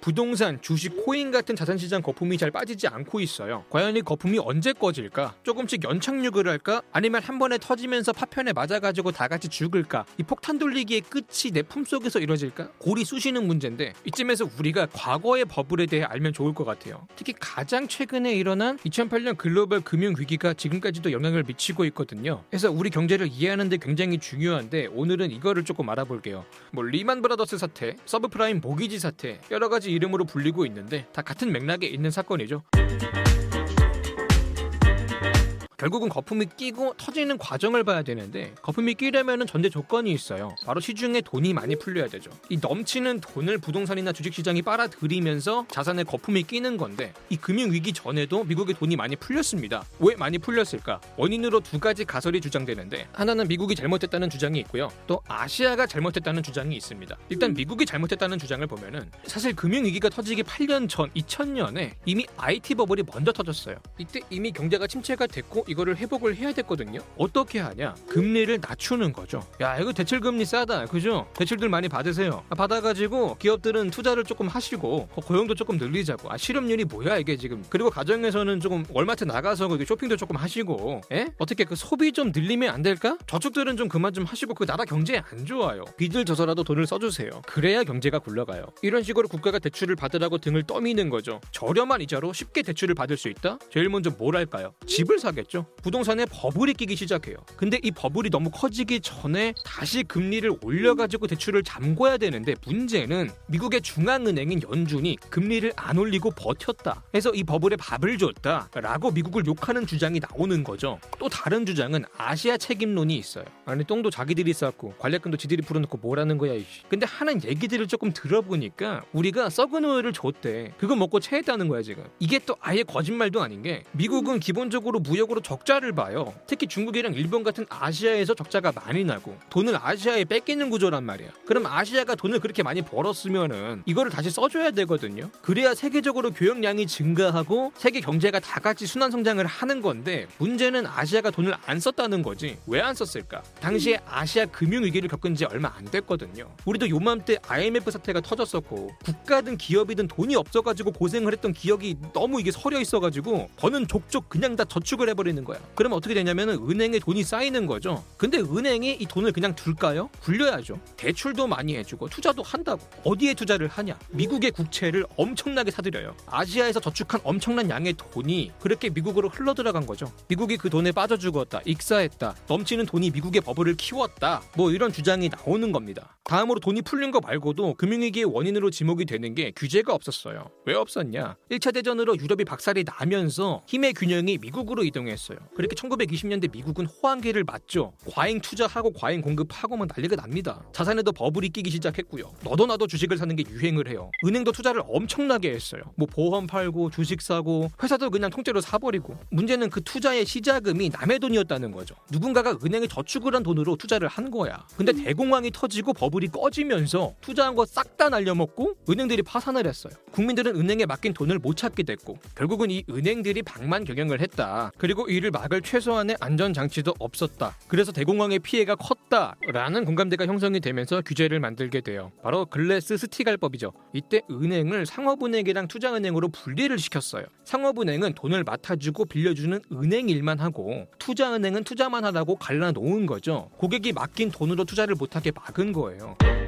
부동산, 주식, 코인 같은 자산 시장 거품이 잘 빠지지 않고 있어요. 과연 이 거품이 언제 꺼질까? 조금씩 연착륙을 할까? 아니면 한 번에 터지면서 파편에 맞아가지고 다 같이 죽을까? 이 폭탄 돌리기의 끝이 내 품속에서 이루어질까? 골이 쑤시는 문제인데 이쯤에서 우리가 과거의 버블에 대해 알면 좋을 것 같아요. 특히 가장 최근에 일어난 2008년 글로벌 금융 위기가 지금까지도 영향을 미치고 있거든요. 그래서 우리 경제를 이해하는데 굉장히 중요한데 오늘은 이거를 조금 알아볼게요. 뭐 리먼 브라더스 사태, subprime mortgage 사태 여러 가지 이름으로 불리고 있는데 다 같은 맥락에 있는 사건이죠. 결국은 거품이 끼고 터지는 과정을 봐야 되는데 거품이 끼려면 전제 조건이 있어요. 바로 시중에 돈이 많이 풀려야 되죠. 이 넘치는 돈을 부동산이나 주식시장이 빨아들이면서 자산에 거품이 끼는 건데 이 금융위기 전에도 미국에 돈이 많이 풀렸습니다. 왜 많이 풀렸을까? 원인으로 두 가지 가설이 주장되는데 하나는 미국이 잘못했다는 주장이 있고요. 또 아시아가 잘못했다는 주장이 있습니다. 일단 미국이 잘못했다는 주장을 보면은 사실 금융위기가 터지기 8년 전 2000년에 이미 IT 버블이 먼저 터졌어요. 이때 이미 경제가 침체가 됐고 이거를 회복을 해야 됐거든요. 어떻게 하냐? 금리를 낮추는 거죠. 야, 이거 대출 금리 싸다. 그죠? 대출들 많이 받으세요. 아, 받아 가지고 기업들은 투자를 조금 하시고 어, 고용도 조금 늘리자고. 아, 실업률이 뭐야 이게 지금. 그리고 가정에서는 조금 월마트 나가서 그 쇼핑도 조금 하시고. 에? 어떻게 그 소비 좀 늘리면 안 될까? 저축들은 좀 그만 좀 하시고 그 나라 경제 안 좋아요. 빚을 져서라도 돈을 써 주세요. 그래야 경제가 굴러가요. 이런 식으로 국가가 대출을 받으라고 등을 떠미는 거죠. 저렴한 이자로 쉽게 대출을 받을 수 있다? 제일 먼저 뭘 할까요? 집을 사겠죠. 부동산에 버블이 끼기 시작해요. 근데 이 버블이 너무 커지기 전에 다시 금리를 올려가지고 대출을 잠궈야 되는데 문제는 미국의 중앙은행인 연준이 금리를 안 올리고 버텼다. 해서 이 버블에 밥을 줬다. 라고 미국을 욕하는 주장이 나오는 거죠. 또 다른 주장은 아시아 책임론이 있어요. 아니 똥도 자기들이 쌌고 관리금도 지들이 풀어놓고 뭐라는 거야 이씨. 근데 하는 얘기들을 조금 들어보니까 우리가 썩은 우유를 줬대. 그거 먹고 체했다는 거야 지금. 이게 또 아예 거짓말도 아닌 게 미국은 기본적으로 무역으로 적자를 봐요. 특히 중국이랑 일본 같은 아시아에서 적자가 많이 나고 돈을 아시아에 뺏기는 구조란 말이야. 그럼 아시아가 돈을 그렇게 많이 벌었으면은 이거를 다시 써줘야 되거든요. 그래야 세계적으로 교역량이 증가하고 세계 경제가 다 같이 순환 성장을 하는 건데 문제는 아시아가 돈을 안 썼다는 거지. 왜 안 썼을까? 당시에 아시아 금융 위기를 겪은 지 얼마 안 됐거든요. 우리도 요맘때 IMF 사태가 터졌었고 국가든 기업이든 돈이 없어가지고 고생을 했던 기억이 너무 이게 서려 있어가지고 버는 족족 그냥 다 저축을 해버리는 거야. 그러면 어떻게 되냐면은 은행에 돈이 쌓이는 거죠. 근데 은행이 이 돈을 그냥 둘까요? 굴려야죠. 대출도 많이 해주고 투자도 한다고. 어디에 투자를 하냐? 미국의 국채를 엄청나게 사들여요. 아시아에서 저축한 엄청난 양의 돈이 그렇게 미국으로 흘러 들어간 거죠. 미국이 그 돈에 빠져 죽었다, 익사했다, 넘치는 돈이 미국의 버블을 키웠다. 뭐 이런 주장이 나오는 겁니다. 다음으로 돈이 풀린 거 말고도 금융위기의 원인으로 지목이 되는 게 규제가 없었어요. 왜 없었냐? 1차 대전으로 유럽이 박살이 나면서 힘의 균형이 미국으로 이동했어요. 그렇게 1920년대 미국은 호황기를 맞죠. 과잉 투자하고 과잉 공급하고 막 난리가 납니다. 자산에도 버블이 끼기 시작했고요. 너도 나도 주식을 사는 게 유행을 해요. 은행도 투자를 엄청나게 했어요. 뭐 보험 팔고 주식 사고 회사도 그냥 통째로 사버리고 문제는 그 투자의 시자금이 남의 돈이었다는 거죠. 누군가가 은행에 저축을 한 돈으로 투자를 한 거야. 근데 대공황이 터지고 버블이 꺼지면서 투자한 거 싹 다 날려먹고 은행들이 파산을 했어요. 국민들은 은행에 맡긴 돈을 못 찾게 됐고 결국은 이 은행들이 방만 경영을 했다. 그리고 이를 막을 최소한의 안전 장치도 없었다. 그래서 대공황의 피해가 컸다라는 공감대가 형성이 되면서 규제를 만들게 돼요. 바로 글래스 스티갈법이죠. 이때 은행을 상업은행이랑 투자은행으로 분리를 시켰어요. 상업은행은 돈을 맡아주고 빌려주는 은행 일만 하고 투자은행은 투자만 하라고 갈라놓은 거죠. 고객이 맡긴 돈으로 투자를 못하게 막은 거예요. on.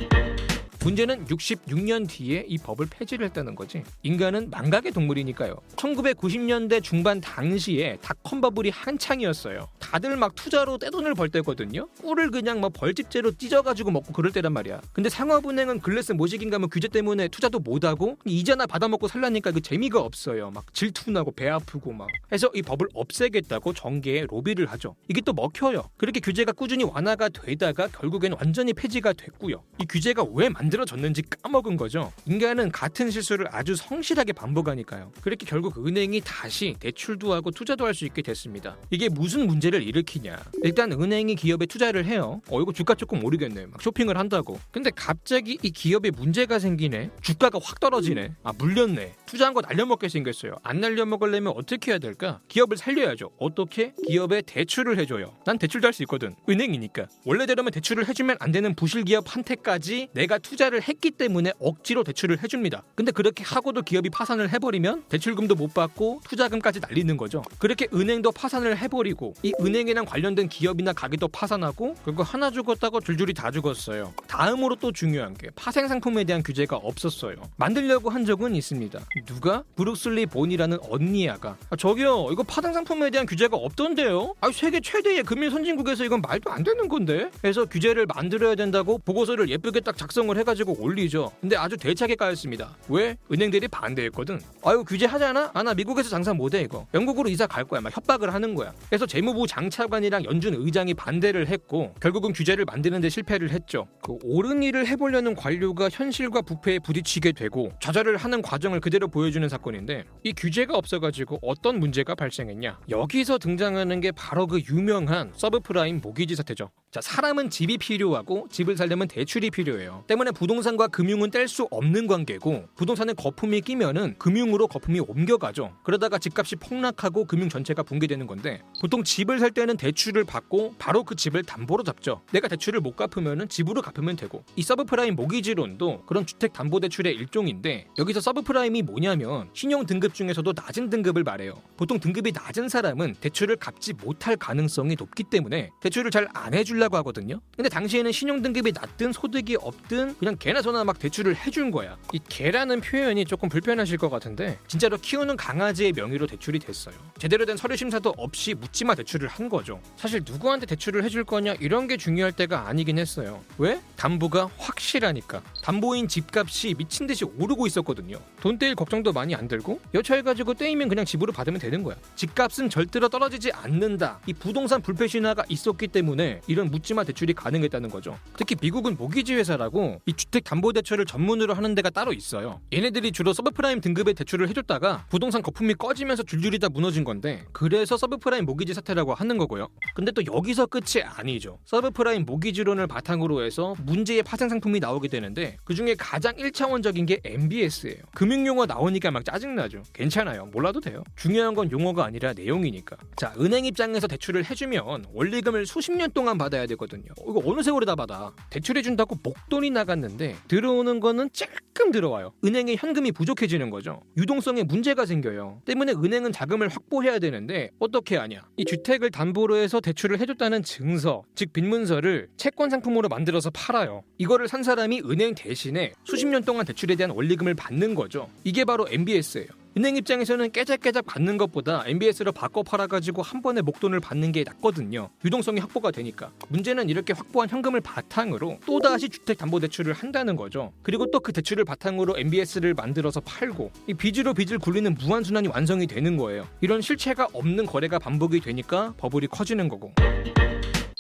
문제는 66년 뒤에 이 법을 폐지를 했다는 거지. 인간은 망각의 동물이니까요. 1990년대 중반 당시에 닷컴 버블이 한창이었어요. 다들 막 투자로 떼돈을 벌 때거든요. 꿀을 그냥 막 벌집제로 찢어가지고 먹고 그럴 때란 말이야. 근데 상업은행은 글래스 모시긴가 뭐 규제 때문에 투자도 못하고 이자나 받아먹고 살라니까 그 재미가 없어요. 막 질투나고 배 아프고 막. 해서 이 법을 없애겠다고 정계에 로비를 하죠. 이게 또 먹혀요. 그렇게 규제가 꾸준히 완화가 되다가 결국엔 완전히 폐지가 됐고요. 이 규제가 왜 만 들어졌는지 까먹은 거죠. 인간은 같은 실수를 아주 성실하게 반복하니까요. 그렇게 결국 은행이 다시 대출도 하고 투자도 할 수 있게 됐습니다. 이게 무슨 문제를 일으키냐? 일단 은행이 기업에 투자를 해요. 어 이거 주가 조금 오르겠네. 막 쇼핑을 한다고. 근데 갑자기 이 기업에 문제가 생기네. 주가가 확 떨어지네. 아 물렸네. 투자한 거 날려먹게 생겼어요. 안 날려먹으려면 어떻게 해야 될까? 기업을 살려야죠. 어떻게? 기업에 대출을 해줘요. 난 대출도 할 수 있거든. 은행이니까. 원래대로면 대출을 해주면 안 되는 부실 기업한테까지 내가 투자 를 했기 때문에 억지로 대출을 해줍니다. 근데 그렇게 하고도 기업이 파산을 해버리면 대출금도 못 받고 투자금까지 날리는 거죠. 그렇게 은행도 파산을 해버리고 이 은행이랑 관련된 기업이나 가게도 파산하고 그리고 하나 죽었다고 줄줄이 다 죽었어요. 다음으로 또 중요한 게 파생 상품에 대한 규제가 없었어요. 만들려고 한 적은 있습니다. 누가? 브룩슬리 본이라는 언니야가 아, 저기요 이거 파생 상품에 대한 규제가 없던데요? 아 세계 최대의 금융 선진국에서 이건 말도 안 되는 건데? 그래서 규제를 만들어야 된다고 보고서를 예쁘게 딱 작성을 해가 지고 올리죠. 근데 아주 대차게 까였습니다. 왜? 은행들이 반대했거든. 아유 규제하잖아? 아 나 미국에서 장사 못해 이거. 영국으로 이사 갈 거야. 막 협박을 하는 거야. 그래서 재무부 장차관이랑 연준 의장이 반대를 했고 결국은 규제를 만드는데 실패를 했죠. 그 옳은 일을 해보려는 관료가 현실과 부패에 부딪히게 되고 좌절을 하는 과정을 그대로 보여주는 사건인데 이 규제가 없어가지고 어떤 문제가 발생했냐? 여기서 등장하는 게 바로 그 유명한 서브프라임 모기지 사태죠. 자, 사람은 집이 필요하고 집을 살려면 대출이 필요해요. 때문에 부동산과 금융은 뗄 수 없는 관계고 부동산에 거품이 끼면은 금융으로 거품이 옮겨가죠. 그러다가 집값이 폭락하고 금융 전체가 붕괴되는 건데 보통 집을 살 때는 대출을 받고 바로 그 집을 담보로 잡죠. 내가 대출을 못 갚으면은 집으로 갚으면 되고 이 서브프라임 모기지론도 그런 주택 담보 대출의 일종인데 여기서 서브프라임이 뭐냐면 신용 등급 중에서도 낮은 등급을 말해요. 보통 등급이 낮은 사람은 대출을 갚지 못할 가능성이 높기 때문에 대출을 잘 안 해주려고 하거든요. 근데 당시에는 신용 등급이 낮든 소득이 없든 그냥 개나 소나 막 대출을 해준 거야. 이 개라는 표현이 조금 불편하실 것 같은데 진짜로 키우는 강아지의 명의로 대출이 됐어요. 제대로 된 서류 심사도 없이 묻지마 대출을 한 거죠. 사실 누구한테 대출을 해줄 거냐 이런 게 중요할 때가 아니긴 했어요. 왜? 담보가 확실하니까. 담보인 집값이 미친 듯이 오르고 있었거든요. 돈 떼일 걱정도 많이 안 들고 여차해가지고 떼이면 그냥 집으로 받으면 되는 거야. 집값은 절대로 떨어지지 않는다. 이 부동산 불패 신화가 있었기 때문에 이런 묻지마 대출이 가능했다는 거죠. 특히 미국은 모기지 회사라고 이 주택 담보 대출을 전문으로 하는 데가 따로 있어요. 얘네들이 주로 서브프라임 등급의 대출을 해줬다가 부동산 거품이 꺼지면서 줄줄이 다 무너진 건데 그래서 서브프라임 모기지 사태라고 하는 거고요. 근데 또 여기서 끝이 아니죠. 서브프라임 모기지론을 바탕으로 해서 문제의 파생 상품이 나오게 되는데 그 중에 가장 1차원적인 게 MBS예요. 금융 용어 나오니까 막 짜증나죠. 괜찮아요. 몰라도 돼요. 중요한 건 용어가 아니라 내용이니까. 자, 은행 입장에서 대출을 해주면 원리금을 수십 년 동안 받아야 되거든요. 이거 어느 세월에 다 받아. 대출해준다고 목돈이 나갔는데 들어오는 거는 찔끔 들어와요. 은행에 현금이 부족해지는 거죠. 유동성에 문제가 생겨요. 때문에 은행은 자금을 확보해야 되는데 어떻게 하냐? 이 주택을 담보로 해서 대출을 해줬다는 증서, 즉 빚문서를 채권 상품으로 만들어서 팔아요. 이거를 산 사람이 은행 대신에 수십 년 동안 대출에 대한 원리금을 받는 거죠. 이게 바로 MBS예요. 은행 입장에서는 깨작깨작 받는 것보다 MBS를 바꿔 팔아가지고 한 번에 목돈을 받는 게 낫거든요. 유동성이 확보가 되니까. 문제는 이렇게 확보한 현금을 바탕으로 또다시 주택담보대출을 한다는 거죠. 그리고 또 그 대출을 바탕으로 MBS를 만들어서 팔고 이 빚으로 빚을 굴리는 무한순환이 완성이 되는 거예요. 이런 실체가 없는 거래가 반복이 되니까 버블이 커지는 거고.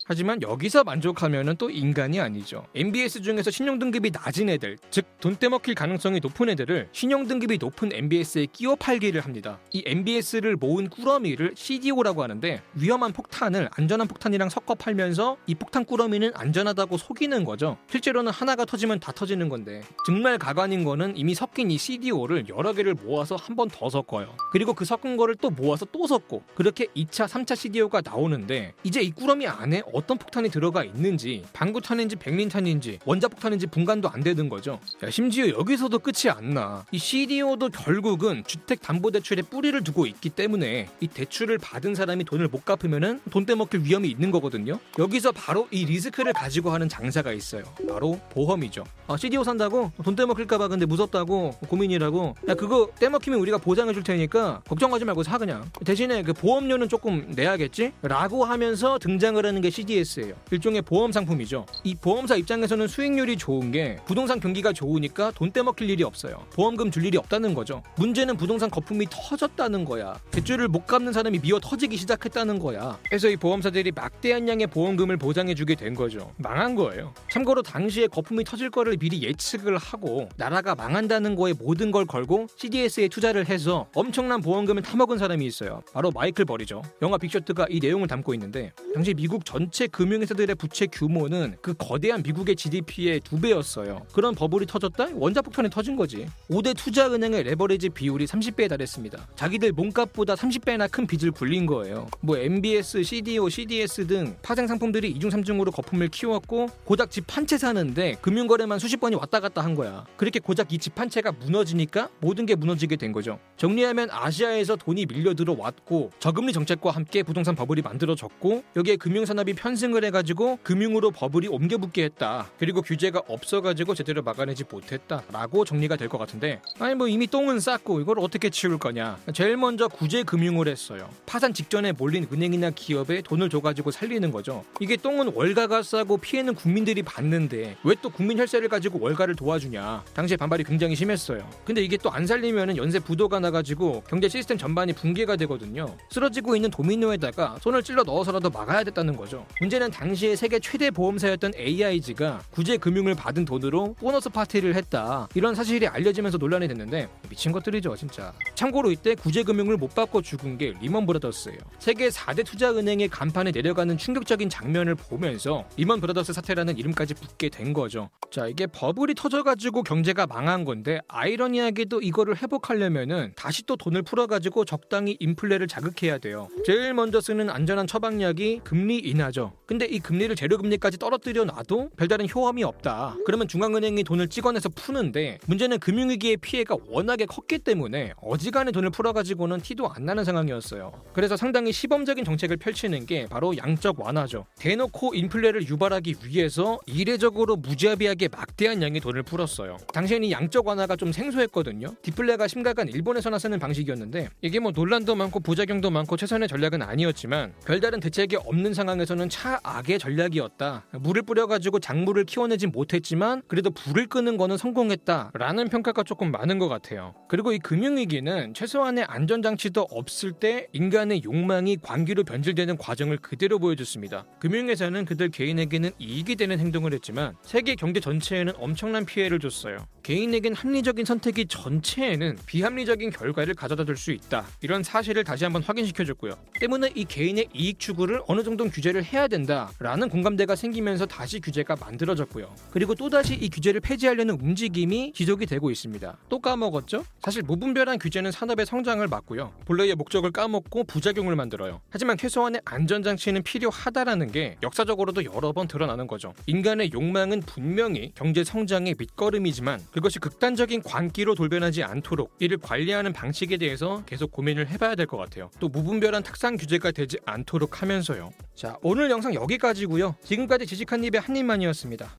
하지만 여기서 만족하면 또 인간이 아니죠. MBS 중에서 신용 등급이 낮은 애들, 즉 돈 떼먹힐 가능성이 높은 애들을 신용 등급이 높은 MBS에 끼워 팔기를 합니다. 이 MBS를 모은 꾸러미를 CDO라고 하는데 위험한 폭탄을 안전한 폭탄이랑 섞어 팔면서 이 폭탄 꾸러미는 안전하다고 속이는 거죠. 실제로는 하나가 터지면 다 터지는 건데 정말 가관인 거는 이미 섞인 이 CDO를 여러 개를 모아서 한 번 더 섞어요. 그리고 그 섞은 거를 또 모아서 또 섞고 그렇게 2차, 3차 CDO가 나오는데 이제 이 꾸러미 안에 어떤 폭탄이 들어가 있는지 방구탄인지 백린탄인지 원자폭탄인지 분간도 안 되는 거죠. 야, 심지어 여기서도 끝이 안 나. 이 CDO도 결국은 주택담보대출에 뿌리를 두고 있기 때문에 이 대출을 받은 사람이 돈을 못 갚으면은 돈 떼먹힐 위험이 있는 거거든요. 여기서 바로 이 리스크를 가지고 하는 장사가 있어요. 바로 보험이죠. 아, CDO 산다고 돈 떼먹힐까봐 근데 무섭다고 고민이라고. 야 그거 떼먹히면 우리가 보장해 줄 테니까 걱정하지 말고 사 그냥. 대신에 그 보험료는 조금 내야겠지? 라고 하면서 등장을 하는 게 CDS예요. 일종의 보험 상품이죠. 이 보험사 입장에서는 수익률이 좋은 게 부동산 경기가 좋으니까 돈 떼먹힐 일이 없어요. 보험금 줄 일이 없다는 거죠. 문제는 부동산 거품이 터졌다는 거야. 대출을 못 갚는 사람이 미어 터지기 시작했다는 거야. 그래서 이 보험사들이 막대한 양의 보험금을 보장해주게 된 거죠. 망한 거예요. 참고로 당시에 거품이 터질 거를 미리 예측을 하고 나라가 망한다는 거에 모든 걸 걸고 CDS에 투자를 해서 엄청난 보험금을 타먹은 사람이 있어요. 바로 마이클 버리죠. 영화 빅쇼트가 이 내용을 담고 있는데 당시 미국 전 주체 금융회사들의 부채 규모는 그 거대한 미국의 GDP의 두 배였어요. 그런 버블이 터졌다? 원자폭탄이 터진 거지. 5대 투자은행의 레버리지 비율이 30배에 달했습니다. 자기들 몸값보다 30배나 큰 빚을 굴린 거예요. 뭐 MBS, CDO, CDS 등 파생 상품들이 이중 삼중으로 거품을 키웠고 고작 집 한 채 사는데 금융거래만 수십 번이 왔다 갔다 한 거야. 그렇게 고작 이 집 한 채가 무너지니까 모든 게 무너지게 된 거죠. 정리하면 아시아에서 돈이 밀려 들어왔고 저금리 정책과 함께 부동산 버블이 만들어졌고 여기에 금융산업이 편승을 해가지고 금융으로 버블이 옮겨 붙게 했다. 그리고 규제가 없어가지고 제대로 막아내지 못했다라고 정리가 될 것 같은데 아니 뭐 이미 똥은 쌌고 이걸 어떻게 치울 거냐. 제일 먼저 구제 금융을 했어요. 파산 직전에 몰린 은행이나 기업에 돈을 줘가지고 살리는 거죠. 이게 똥은 월가가 싸고 피해는 국민들이 받는데 왜 또 국민 혈세를 가지고 월가를 도와주냐. 당시에 반발이 굉장히 심했어요. 근데 이게 또 안 살리면은 연쇄 부도가 나가지고 경제 시스템 전반이 붕괴가 되거든요. 쓰러지고 있는 도미노에다가 손을 찔러 넣어서라도 막아야 됐다는 거죠. 문제는 당시에 세계 최대 보험사였던 AIG가 구제 금융을 받은 돈으로 보너스 파티를 했다. 이런 사실이 알려지면서 논란이 됐는데 미친 것들이죠, 진짜. 참고로 이때 구제 금융을 못 받고 죽은 게 리먼 브라더스예요. 세계 4대 투자 은행의 간판이 내려가는 충격적인 장면을 보면서 리먼 브라더스 사태라는 이름까지 붙게 된 거죠. 자, 이게 버블이 터져 가지고 경제가 망한 건데 아이러니하게도 이거를 회복하려면은 다시 또 돈을 풀어 가지고 적당히 인플레를 자극해야 돼요. 제일 먼저 쓰는 안전한 처방약이 금리 인하죠. 근데 이 금리를 재료 금리까지 떨어뜨려 놔도 별다른 효험이 없다. 그러면 중앙은행이 돈을 찍어내서 푸는데 문제는 금융위기의 피해가 워낙에 컸기 때문에 어지간해 돈을 풀어가지고는 티도 안 나는 상황이었어요. 그래서 상당히 시범적인 정책을 펼치는 게 바로 양적 완화죠. 대놓고 인플레를 유발하기 위해서 이례적으로 무자비하게 막대한 양의 돈을 풀었어요. 당시에는 이 양적 완화가 좀 생소했거든요. 디플레가 심각한 일본에서나 쓰는 방식이었는데 이게 뭐 논란도 많고 부작용도 많고 최선의 전략은 아니었지만 별다른 대책이 없는 상황에서는 차악의 전략이었다. 물을 뿌려가지고 작물을 키워내지 못했지만 그래도 불을 끄는 거는 성공했다라는 평가가 조금 많은 것 같아요. 그리고 이 금융위기는 최소한의 안전장치도 없을 때 인간의 욕망이 광기로 변질되는 과정을 그대로 보여줬습니다. 금융회사는 그들 개인에게는 이익이 되는 행동을 했지만 세계 경제 전체에는 엄청난 피해를 줬어요. 개인에겐 합리적인 선택이 전체에는 비합리적인 결과를 가져다 줄 수 있다. 이런 사실을 다시 한번 확인시켜줬고요. 때문에 이 개인의 이익 추구를 어느 정도 규제를 해야 된다라는 공감대가 생기면서 다시 규제가 만들어졌고요. 그리고 또다시 이 규제를 폐지하려는 움직임이 지속이 되고 있습니다. 또 까먹었죠? 사실 무분별한 규제는 산업의 성장을 막고요. 본래의 목적을 까먹고 부작용을 만들어요. 하지만 최소한의 안전장치는 필요하다라는 게 역사적으로도 여러 번 드러나는 거죠. 인간의 욕망은 분명히 경제 성장의 밑거름이지만 그것이 극단적인 광기로 돌변하지 않도록 이를 관리하는 방식에 대해서 계속 고민을 해봐야 될 것 같아요. 또 무분별한 탁상 규제가 되지 않도록 하면서요. 자, 오늘 영상 여기까지고요. 지금까지 지식한 입의 한 입만이었습니다.